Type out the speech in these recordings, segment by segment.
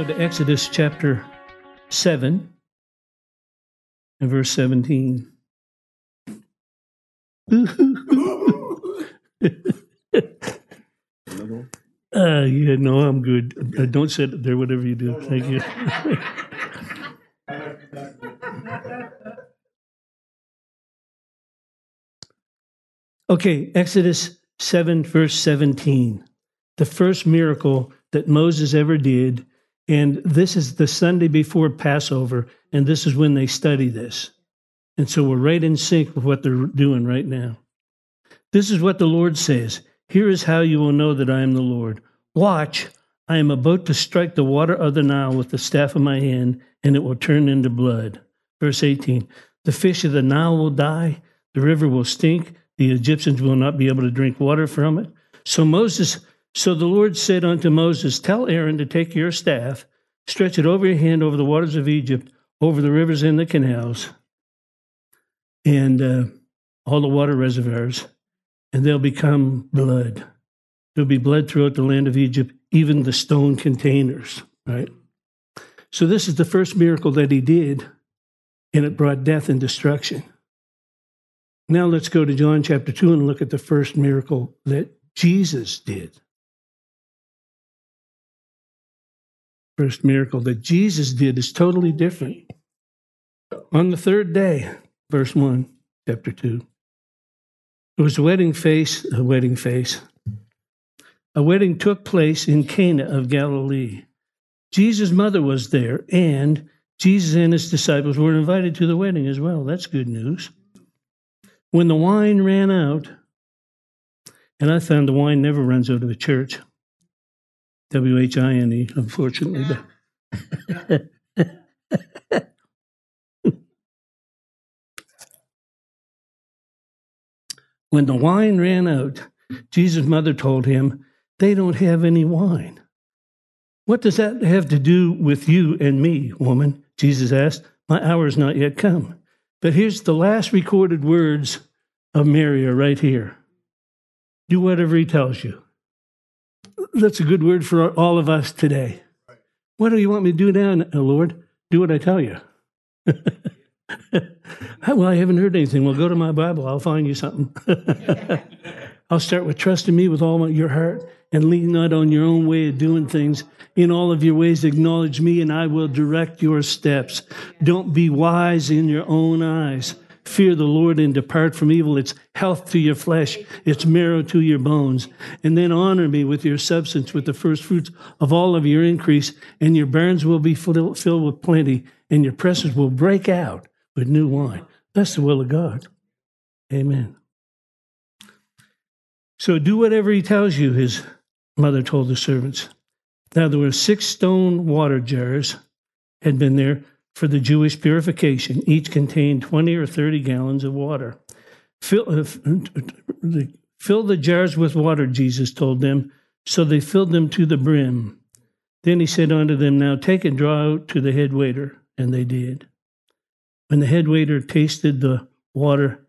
go to Exodus chapter 7 and verse 17. Uh, yeah, no, I'm good. Uh, don't sit there, whatever you do. Thank you. okay, Exodus 7, verse 17. The first miracle that Moses ever did. And this is the Sunday before Passover. And this is when they study this. And so we're right in sync with what they're doing right now. This is what the Lord says Here is how you will know that I am the Lord. Watch, I am about to strike the water of the Nile with the staff of my hand, and it will turn into blood. Verse 18 The fish of the Nile will die, the river will stink, the Egyptians will not be able to drink water from it. So Moses, so the Lord said unto Moses, Tell Aaron to take your staff, stretch it over your hand over the waters of Egypt, over the rivers and the canals, and uh, all the water reservoirs, and they'll become blood. There'll be blood throughout the land of Egypt, even the stone containers, right? So, this is the first miracle that he did, and it brought death and destruction. Now, let's go to John chapter 2 and look at the first miracle that Jesus did. First miracle that Jesus did is totally different. On the third day, verse 1, chapter 2. It was a wedding face, a wedding face. A wedding took place in Cana of Galilee. Jesus' mother was there, and Jesus and his disciples were invited to the wedding as well. That's good news. When the wine ran out, and I found the wine never runs out of a church. W H I N E, unfortunately. When the wine ran out, Jesus' mother told him, They don't have any wine. What does that have to do with you and me, woman? Jesus asked. My hour is not yet come. But here's the last recorded words of Mary are right here. Do whatever he tells you. That's a good word for all of us today. What do you want me to do now, Lord? Do what I tell you. well, I haven't heard anything. Well, go to my Bible. I'll find you something. I'll start with trusting me with all your heart and lean not on your own way of doing things. In all of your ways, acknowledge me and I will direct your steps. Don't be wise in your own eyes. Fear the Lord and depart from evil. It's health to your flesh, it's marrow to your bones. And then honor me with your substance, with the first fruits of all of your increase, and your barns will be filled with plenty, and your presses will break out with new wine. That's the will of God. Amen. So do whatever he tells you, his mother told the servants. Now there were six stone water jars had been there for the Jewish purification. Each contained 20 or 30 gallons of water. Fill, uh, fill the jars with water, Jesus told them. So they filled them to the brim. Then he said unto them, Now take and draw out to the head waiter. And they did. When the head waiter tasted the water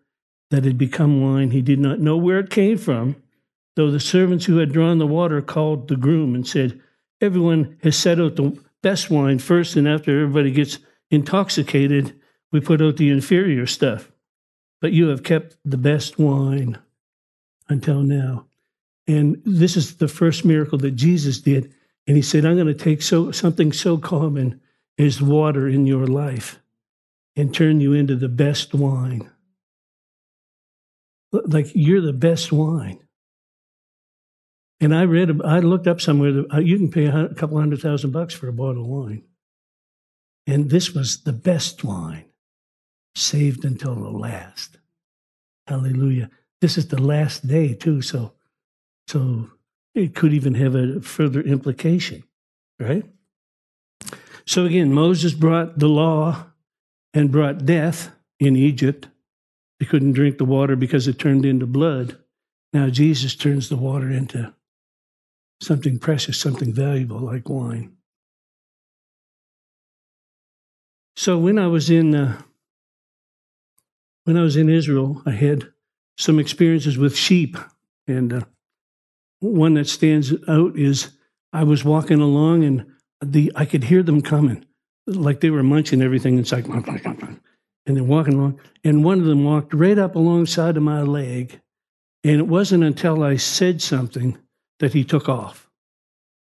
that had become wine, he did not know where it came from, though the servants who had drawn the water called the groom and said, Everyone has set out the best wine first, and after everybody gets intoxicated, we put out the inferior stuff. But you have kept the best wine until now. And this is the first miracle that Jesus did. And he said, I'm going to take so, something so common as water in your life and turn you into the best wine. Like you're the best wine. And I read, I looked up somewhere that uh, you can pay a couple hundred thousand bucks for a bottle of wine. And this was the best wine, saved until the last. Hallelujah. This is the last day too, so so it could even have a further implication, right? So again, Moses brought the law and brought death in Egypt. They couldn't drink the water because it turned into blood. Now Jesus turns the water into something precious, something valuable like wine. So when I was in uh, when I was in Israel, I had some experiences with sheep, and uh, one that stands out is I was walking along and the I could hear them coming, like they were munching everything. It's inside, and they're walking along. And one of them walked right up alongside of my leg, and it wasn't until I said something that he took off,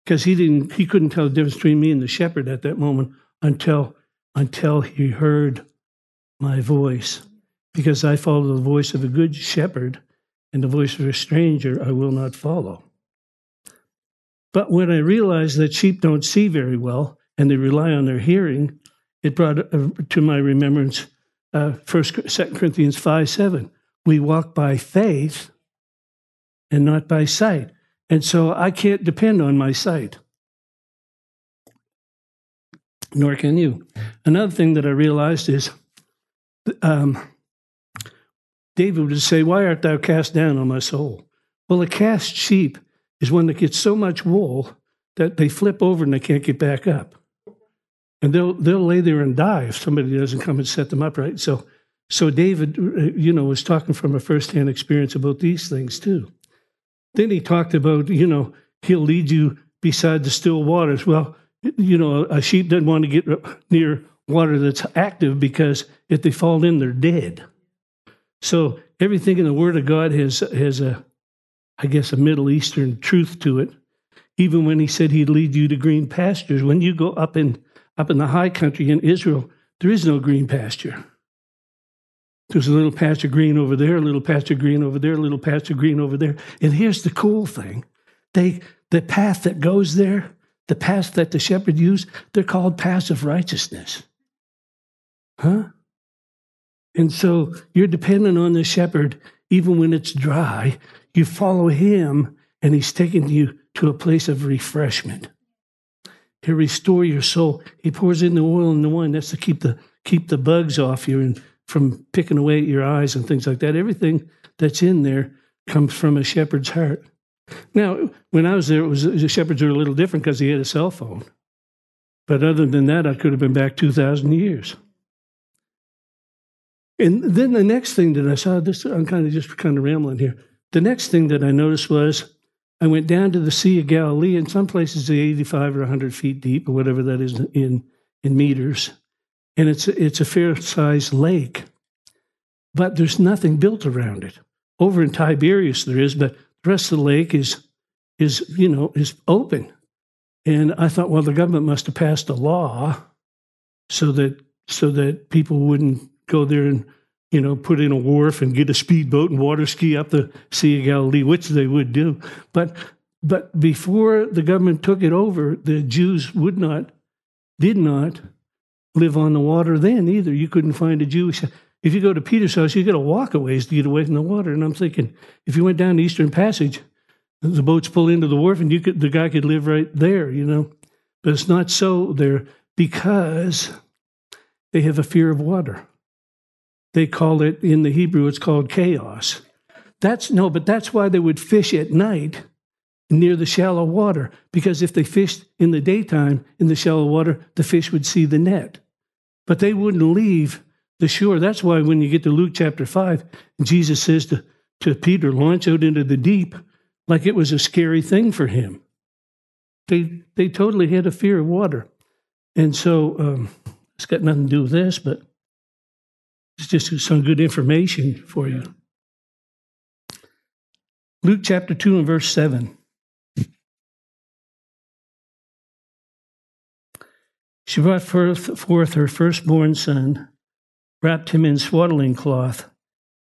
because he didn't he couldn't tell the difference between me and the shepherd at that moment until until he heard my voice, because I follow the voice of a good shepherd, and the voice of a stranger I will not follow. But when I realized that sheep don't see very well and they rely on their hearing, it brought uh, to my remembrance uh, First, Second Corinthians five seven. We walk by faith and not by sight, and so I can't depend on my sight. Nor can you. Another thing that I realized is, um, David would say, "Why art thou cast down on my soul?" Well, a cast sheep is one that gets so much wool that they flip over and they can't get back up. And they'll they'll lay there and die if somebody doesn't come and set them up right. So so David, uh, you know, was talking from a firsthand experience about these things too. Then he talked about, you know, he'll lead you beside the still waters. Well, you know, a sheep doesn't want to get near water that's active because if they fall in, they're dead. So everything in the Word of God has has a I guess, a Middle Eastern truth to it. Even when he said he'd lead you to green pastures, when you go up in up in the high country in Israel, there is no green pasture. There's a little pasture green over there, a little pasture green over there, a little pasture green over there. And here's the cool thing: they the path that goes there, the path that the shepherd used, they're called paths of righteousness. Huh? And so you're dependent on the shepherd even when it's dry. You follow him, and he's taking you to a place of refreshment. He'll restore your soul. He pours in the oil and the wine. That's to keep the keep the bugs off you and from picking away at your eyes and things like that. Everything that's in there comes from a shepherd's heart. Now, when I was there, it was the shepherds were a little different because he had a cell phone. But other than that, I could have been back two thousand years. And then the next thing that I saw, this I'm kind of just kind of rambling here. The next thing that I noticed was I went down to the Sea of Galilee. and some places, it's 85 or 100 feet deep, or whatever that is in in meters, and it's it's a fair sized lake, but there's nothing built around it. Over in Tiberias, there is, but rest of the lake is is you know is open. And I thought, well, the government must have passed a law so that so that people wouldn't go there and you know put in a wharf and get a speedboat and water ski up the Sea of Galilee, which they would do. But but before the government took it over, the Jews would not, did not live on the water then either. You couldn't find a Jewish. If you go to Peter's house, you got to walk a ways to get away from the water. And I'm thinking, if you went down the Eastern Passage, the boats pull into the wharf, and you could the guy could live right there, you know. But it's not so there because they have a fear of water. They call it in the Hebrew, it's called chaos. That's no, but that's why they would fish at night near the shallow water, because if they fished in the daytime in the shallow water, the fish would see the net. But they wouldn't leave the shore. That's why when you get to Luke chapter 5, Jesus says to, to Peter, launch out into the deep like it was a scary thing for him. They, they totally had a fear of water. And so um, it's got nothing to do with this, but it's just some good information for you. Luke chapter 2 and verse 7. She brought forth her firstborn son, wrapped him in swaddling cloth,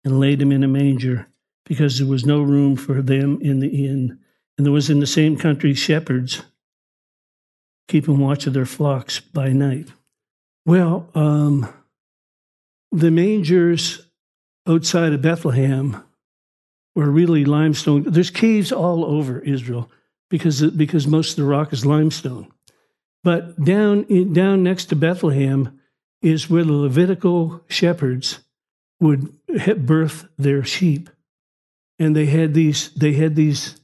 and laid him in a manger, because there was no room for them in the inn. And there was in the same country shepherds keeping watch of their flocks by night. Well, um, the mangers outside of Bethlehem were really limestone. There's caves all over Israel because because most of the rock is limestone. But down in, down next to Bethlehem is where the Levitical shepherds would birth their sheep, and they had these they had these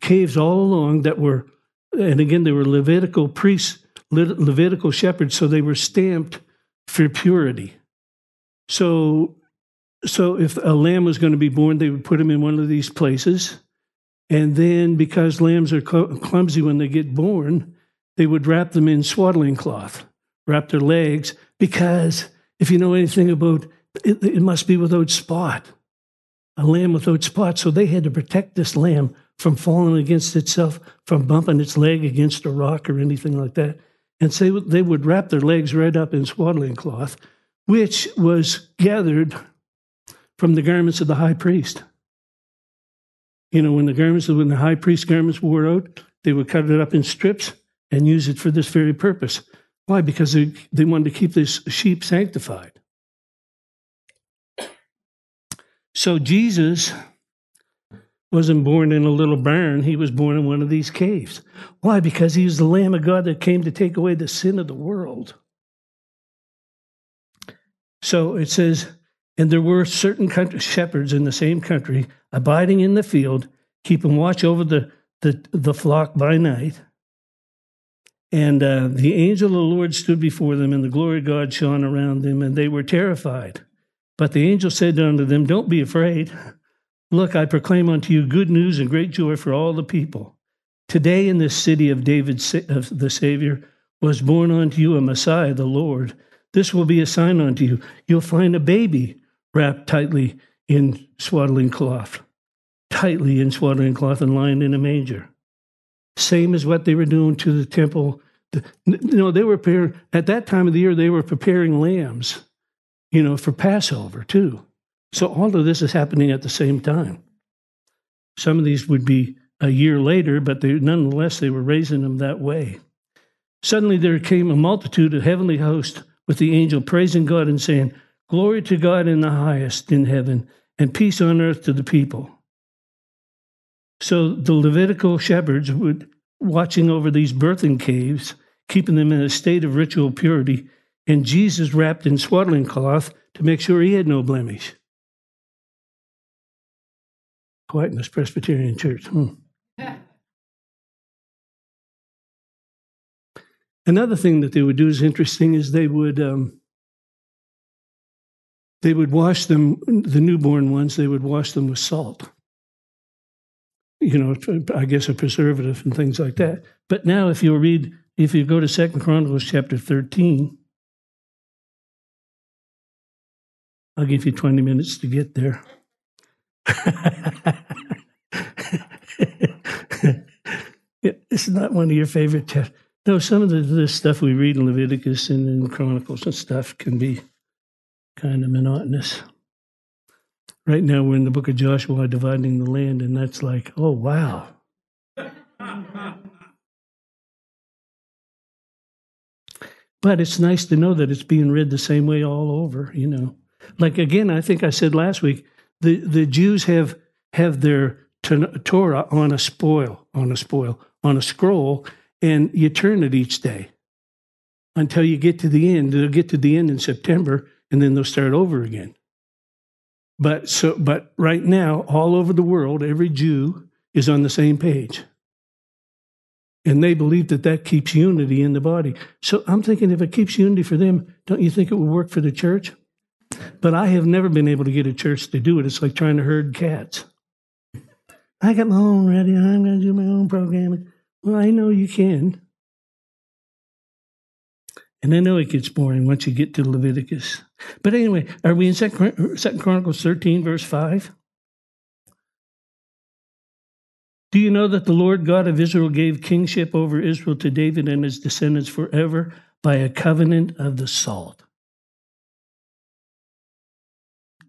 caves all along that were, and again they were Levitical priests, Levitical shepherds, so they were stamped for purity. So, so if a lamb was going to be born, they would put him in one of these places. And then, because lambs are clumsy when they get born, they would wrap them in swaddling cloth, wrap their legs, because if you know anything about it, it must be without spot, a lamb without spot. So they had to protect this lamb from falling against itself, from bumping its leg against a rock or anything like that. And so they would wrap their legs right up in swaddling cloth, which was gathered from the garments of the high priest. You know, when the garments, when the high priest garments wore out, they would cut it up in strips and use it for this very purpose. Why? Because they, they wanted to keep this sheep sanctified. So Jesus wasn't born in a little barn, he was born in one of these caves. Why? Because he was the Lamb of God that came to take away the sin of the world. So it says, and there were certain country, shepherds in the same country abiding in the field, keeping watch over the, the, the flock by night. And uh, the angel of the Lord stood before them, and the glory of God shone around them, and they were terrified. But the angel said unto them, Don't be afraid. Look, I proclaim unto you good news and great joy for all the people. Today in this city of David, of the Savior, was born unto you a Messiah, the Lord. This will be a sign unto you. You'll find a baby wrapped tightly in swaddling cloth, tightly in swaddling cloth, and lying in a manger. Same as what they were doing to the temple. You know, they were preparing, at that time of the year, they were preparing lambs, you know, for Passover too. So all of this is happening at the same time. Some of these would be a year later, but they, nonetheless, they were raising them that way. Suddenly there came a multitude of heavenly hosts with the angel praising God and saying, Glory to God in the highest in heaven, and peace on earth to the people. So the Levitical shepherds would watching over these birthing caves, keeping them in a state of ritual purity, and Jesus wrapped in swaddling cloth to make sure he had no blemish this Presbyterian Church. Hmm. Another thing that they would do is interesting is they would um, they would wash them the newborn ones they would wash them with salt you know i guess a preservative and things like that but now if you read if you go to second chronicles chapter 13 i'll give you 20 minutes to get there it's not one of your favorite chapters. No, some of the, the stuff we read in Leviticus and in Chronicles and stuff can be kind of monotonous. Right now, we're in the book of Joshua dividing the land, and that's like, oh, wow. but it's nice to know that it's being read the same way all over, you know. Like, again, I think I said last week, the, the Jews have have their Torah on a spoil, on a spoil, on a scroll, and you turn it each day until you get to the end. They'll get to the end in September, and then they'll start over again. But so, but right now, all over the world, every Jew is on the same page, and they believe that that keeps unity in the body. So I'm thinking, if it keeps unity for them, don't you think it would work for the church? But I have never been able to get a church to do it. It's like trying to herd cats. I got my own ready. I'm going to do my own programming. Well, I know you can. And I know it gets boring once you get to Leviticus. But anyway, are we in Second Chronicles 13, verse 5? Do you know that the Lord God of Israel gave kingship over Israel to David and his descendants forever by a covenant of the salt?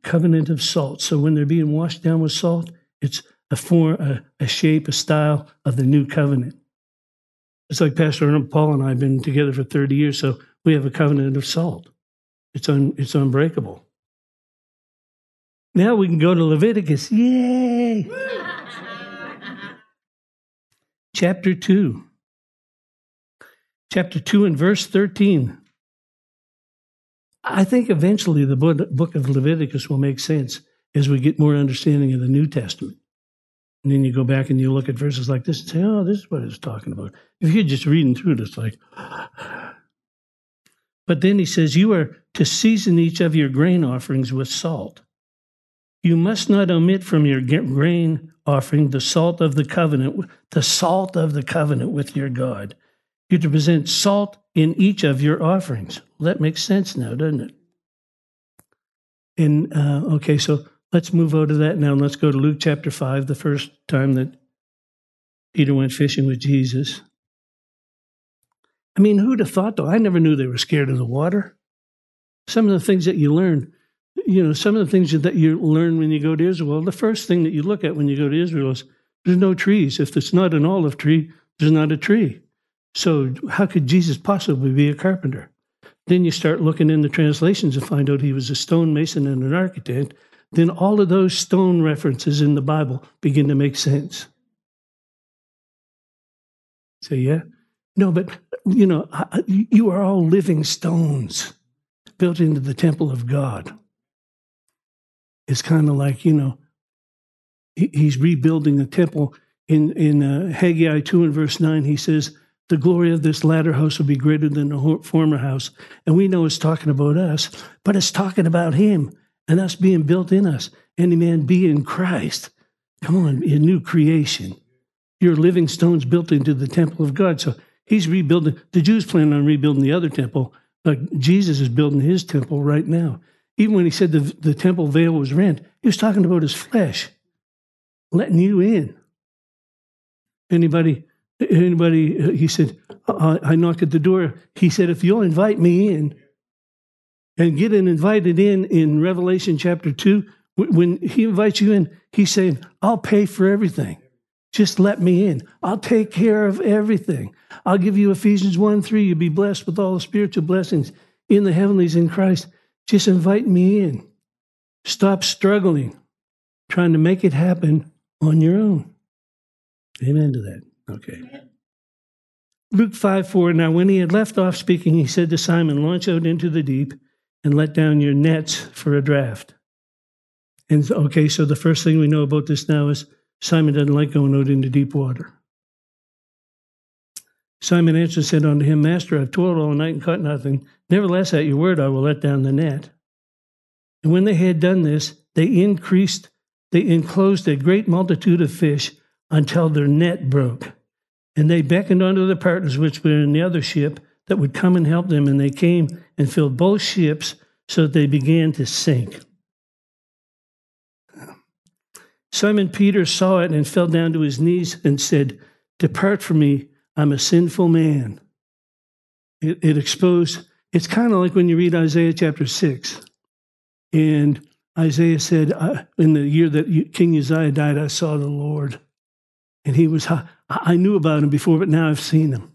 covenant of salt. So when they're being washed down with salt, it's a form, a, a shape, a style of the new covenant. It's like Pastor Paul and I have been together for 30 years, so we have a covenant of salt. It's, un, it's unbreakable. Now we can go to Leviticus. Yay! Chapter 2. Chapter 2 and verse 13. I think eventually the book of Leviticus will make sense as we get more understanding of the New Testament. And then you go back and you look at verses like this and say, oh, this is what it's talking about. If you're just reading through it, it's like, but then he says, You are to season each of your grain offerings with salt. You must not omit from your grain offering the salt of the covenant, the salt of the covenant with your God. You're to present salt in each of your offerings. That makes sense now, doesn't it? And uh, okay, so let's move over to that now. Let's go to Luke chapter 5, the first time that Peter went fishing with Jesus. I mean, who'd have thought, though? I never knew they were scared of the water. Some of the things that you learn, you know, some of the things that you learn when you go to Israel, the first thing that you look at when you go to Israel is there's no trees. If it's not an olive tree, there's not a tree. So, how could Jesus possibly be a carpenter? Then you start looking in the translations and find out he was a stonemason and an architect. Then all of those stone references in the Bible begin to make sense. Say, yeah? No, but, you know, you are all living stones built into the temple of God. It's kind of like, you know, he's rebuilding the temple. In, in uh, Haggai 2 and verse 9, he says, the glory of this latter house will be greater than the former house. And we know it's talking about us, but it's talking about him and us being built in us. Any man be in Christ. Come on, a new creation. You're living stones built into the temple of God. So he's rebuilding. The Jews plan on rebuilding the other temple, but Jesus is building his temple right now. Even when he said the, the temple veil was rent, he was talking about his flesh, letting you in. Anybody anybody, he said, I, I knock at the door. He said, if you'll invite me in and get an invited in in Revelation chapter 2, when he invites you in, he's saying, I'll pay for everything. Just let me in. I'll take care of everything. I'll give you Ephesians 1 3. You'll be blessed with all the spiritual blessings in the heavenlies in Christ. Just invite me in. Stop struggling, trying to make it happen on your own. Amen to that. Okay. Luke 5 4. Now, when he had left off speaking, he said to Simon, Launch out into the deep and let down your nets for a draft. And okay, so the first thing we know about this now is Simon doesn't like going out into deep water. Simon answered said unto him, Master, I've toiled all night and caught nothing. Nevertheless, at your word, I will let down the net. And when they had done this, they increased, they enclosed a great multitude of fish until their net broke. And they beckoned unto the partners which were in the other ship that would come and help them, and they came and filled both ships so that they began to sink. Simon Peter saw it and fell down to his knees and said, Depart from me, I'm a sinful man. It, it exposed, it's kind of like when you read Isaiah chapter 6. And Isaiah said, In the year that King Uzziah died, I saw the Lord. And he was high. I knew about him before, but now I've seen him.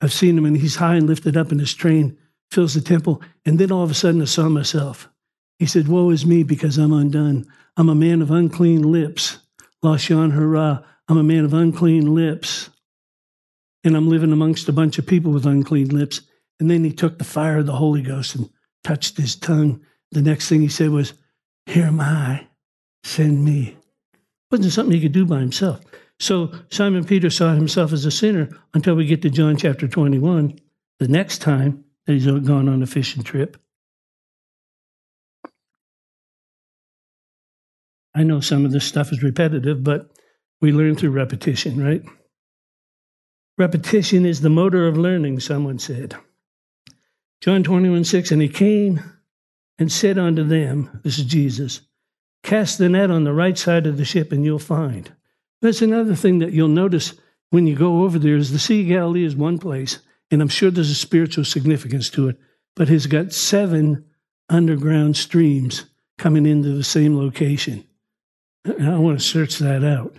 I've seen him, and he's high and lifted up, and his train fills the temple. And then all of a sudden, I saw myself. He said, Woe is me because I'm undone. I'm a man of unclean lips. Lashon hara. I'm a man of unclean lips. And I'm living amongst a bunch of people with unclean lips. And then he took the fire of the Holy Ghost and touched his tongue. The next thing he said was, Here am I, send me. Wasn't something he could do by himself. So Simon Peter saw himself as a sinner until we get to John chapter 21, the next time that he's gone on a fishing trip. I know some of this stuff is repetitive, but we learn through repetition, right? Repetition is the motor of learning, someone said. John 21 6, and he came and said unto them, This is Jesus, cast the net on the right side of the ship, and you'll find. That's another thing that you'll notice when you go over there is the Sea of Galilee is one place, and I'm sure there's a spiritual significance to it, but it's got seven underground streams coming into the same location. And I want to search that out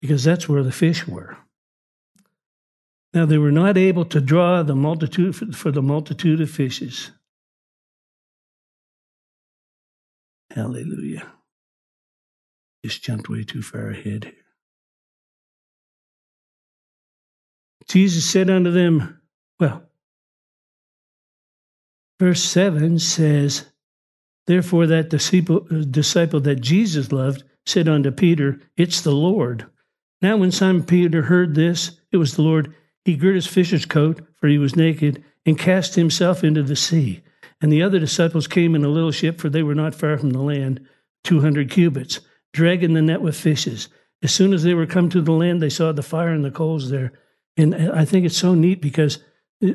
because that's where the fish were. Now, they were not able to draw the multitude for the multitude of fishes. Hallelujah. Just jumped way too far ahead here. Jesus said unto them, Well, verse 7 says, Therefore, that disciple, uh, disciple that Jesus loved said unto Peter, It's the Lord. Now, when Simon Peter heard this, it was the Lord, he girt his fisher's coat, for he was naked, and cast himself into the sea. And the other disciples came in a little ship, for they were not far from the land, 200 cubits dragging the net with fishes. As soon as they were come to the land, they saw the fire and the coals there, And I think it's so neat because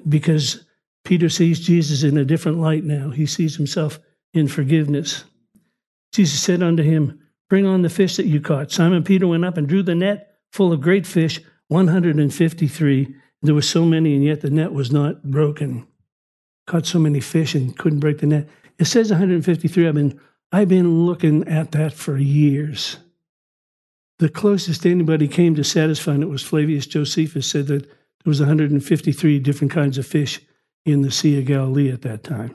because Peter sees Jesus in a different light now. He sees himself in forgiveness. Jesus said unto him, Bring on the fish that you caught. Simon Peter went up and drew the net full of great fish, 153. There were so many, and yet the net was not broken. Caught so many fish and couldn't break the net. It says 153. I've been, I've been looking at that for years. The closest anybody came to satisfying it was Flavius Josephus said that there was 153 different kinds of fish in the Sea of Galilee at that time.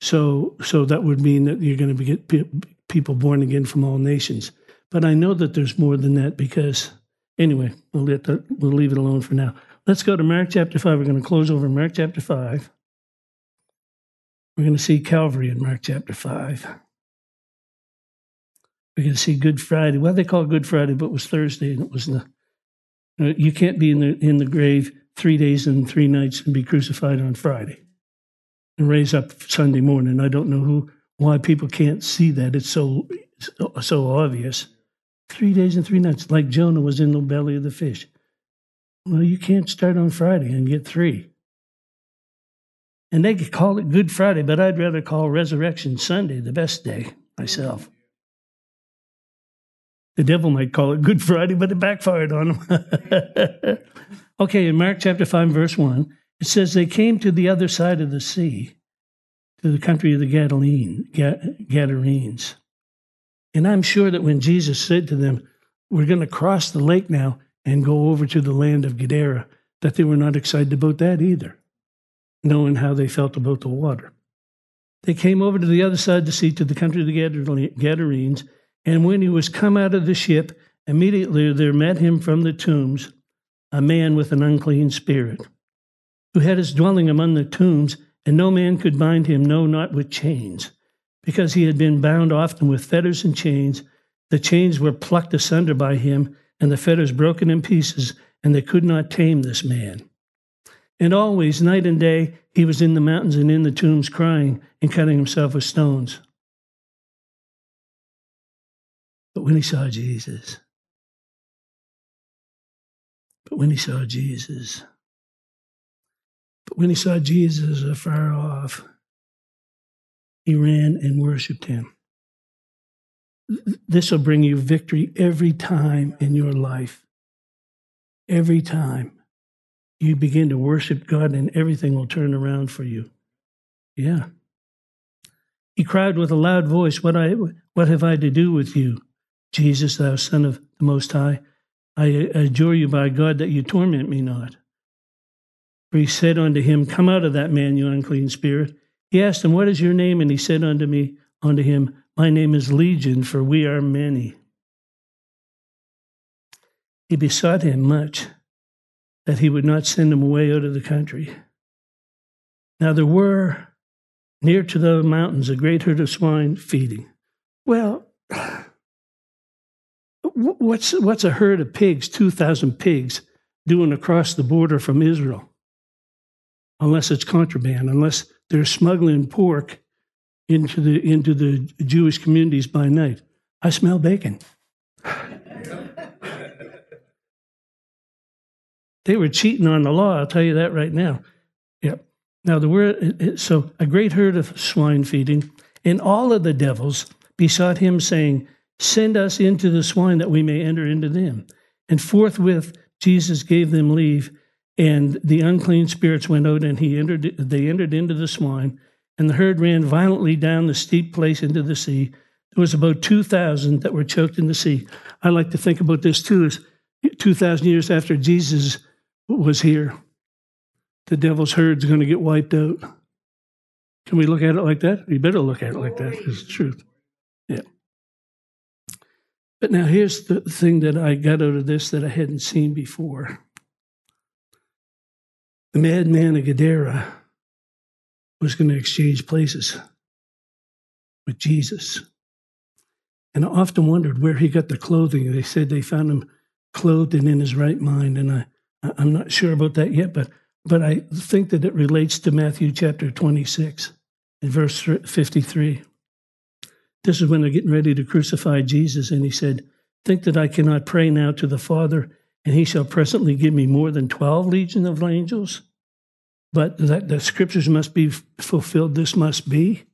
So, so that would mean that you're going to get people born again from all nations. But I know that there's more than that because, anyway, we'll, let we'll leave it alone for now. Let's go to Mark chapter 5. We're going to close over Mark chapter 5. We're going to see Calvary in Mark chapter 5. We're going to see Good Friday. Well, they call it Good Friday, but it was Thursday, and it was the. Uh, you can't be in the in the grave three days and three nights and be crucified on Friday, and raise up Sunday morning. I don't know who why people can't see that. It's so so obvious. Three days and three nights, like Jonah was in the belly of the fish. Well, you can't start on Friday and get three. And they could call it Good Friday, but I'd rather call Resurrection Sunday the best day myself. The devil might call it Good Friday, but it backfired on him. okay, in Mark chapter 5, verse 1, it says, They came to the other side of the sea, to the country of the Gadarene, Gadarenes. And I'm sure that when Jesus said to them, We're going to cross the lake now and go over to the land of Gadara, that they were not excited about that either, knowing how they felt about the water. They came over to the other side of the sea, to the country of the Gadarenes and when he was come out of the ship, immediately there met him from the tombs a man with an unclean spirit, who had his dwelling among the tombs, and no man could bind him, no, not with chains, because he had been bound often with fetters and chains. The chains were plucked asunder by him, and the fetters broken in pieces, and they could not tame this man. And always, night and day, he was in the mountains and in the tombs, crying and cutting himself with stones. But when he saw Jesus, but when he saw Jesus, but when he saw Jesus afar off, he ran and worshiped him. This will bring you victory every time in your life. Every time you begin to worship God, and everything will turn around for you. Yeah. He cried with a loud voice, What, I, what have I to do with you? Jesus, thou Son of the Most High, I adjure you by God that you torment me not. For he said unto him, Come out of that man, you unclean spirit. He asked him, What is your name? And he said unto me, unto him, My name is Legion, for we are many. He besought him much that he would not send him away out of the country. Now there were near to the mountains a great herd of swine feeding. Well, what's what's a herd of pigs, two thousand pigs, doing across the border from Israel? Unless it's contraband, unless they're smuggling pork into the into the Jewish communities by night. I smell bacon. they were cheating on the law. I'll tell you that right now. Yep. Now the word so a great herd of swine feeding, and all of the devils besought him, saying, Send us into the swine that we may enter into them. And forthwith Jesus gave them leave, and the unclean spirits went out, and he entered. They entered into the swine, and the herd ran violently down the steep place into the sea. There was about two thousand that were choked in the sea. I like to think about this too. Two thousand years after Jesus was here, the devil's herd's going to get wiped out. Can we look at it like that? We better look at it like that. It's the truth. Yeah. But now here's the thing that I got out of this that I hadn't seen before. The madman of Gadara was going to exchange places with Jesus. And I often wondered where he got the clothing. They said they found him clothed and in his right mind. And I, I'm not sure about that yet, but, but I think that it relates to Matthew chapter 26 and verse 53. This is when they're getting ready to crucify Jesus, and he said, Think that I cannot pray now to the Father, and he shall presently give me more than 12 legions of angels. But that the scriptures must be fulfilled, this must be.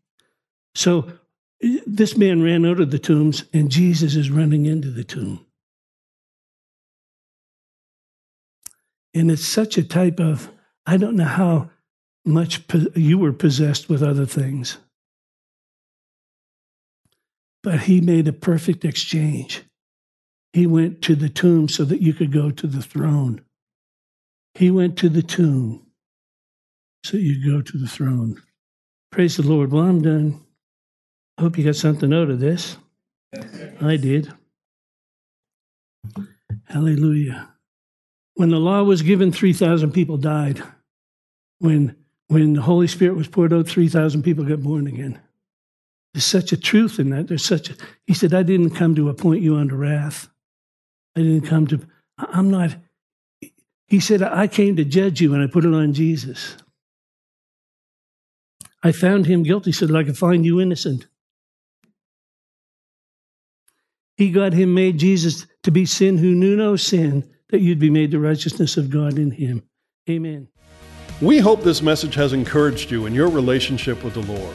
So this man ran out of the tombs, and Jesus is running into the tomb. And it's such a type of, I don't know how much you were possessed with other things. But he made a perfect exchange. He went to the tomb so that you could go to the throne. He went to the tomb so you go to the throne. Praise the Lord. Well, I'm done. I hope you got something out of this. I did. Hallelujah. When the law was given, 3,000 people died. When, when the Holy Spirit was poured out, 3,000 people got born again. There's such a truth in that. There's such a, he said, I didn't come to appoint you unto wrath. I didn't come to, I'm not, he said, I came to judge you and I put it on Jesus. I found him guilty so that I could find you innocent. He got him made Jesus to be sin who knew no sin, that you'd be made the righteousness of God in him. Amen. We hope this message has encouraged you in your relationship with the Lord.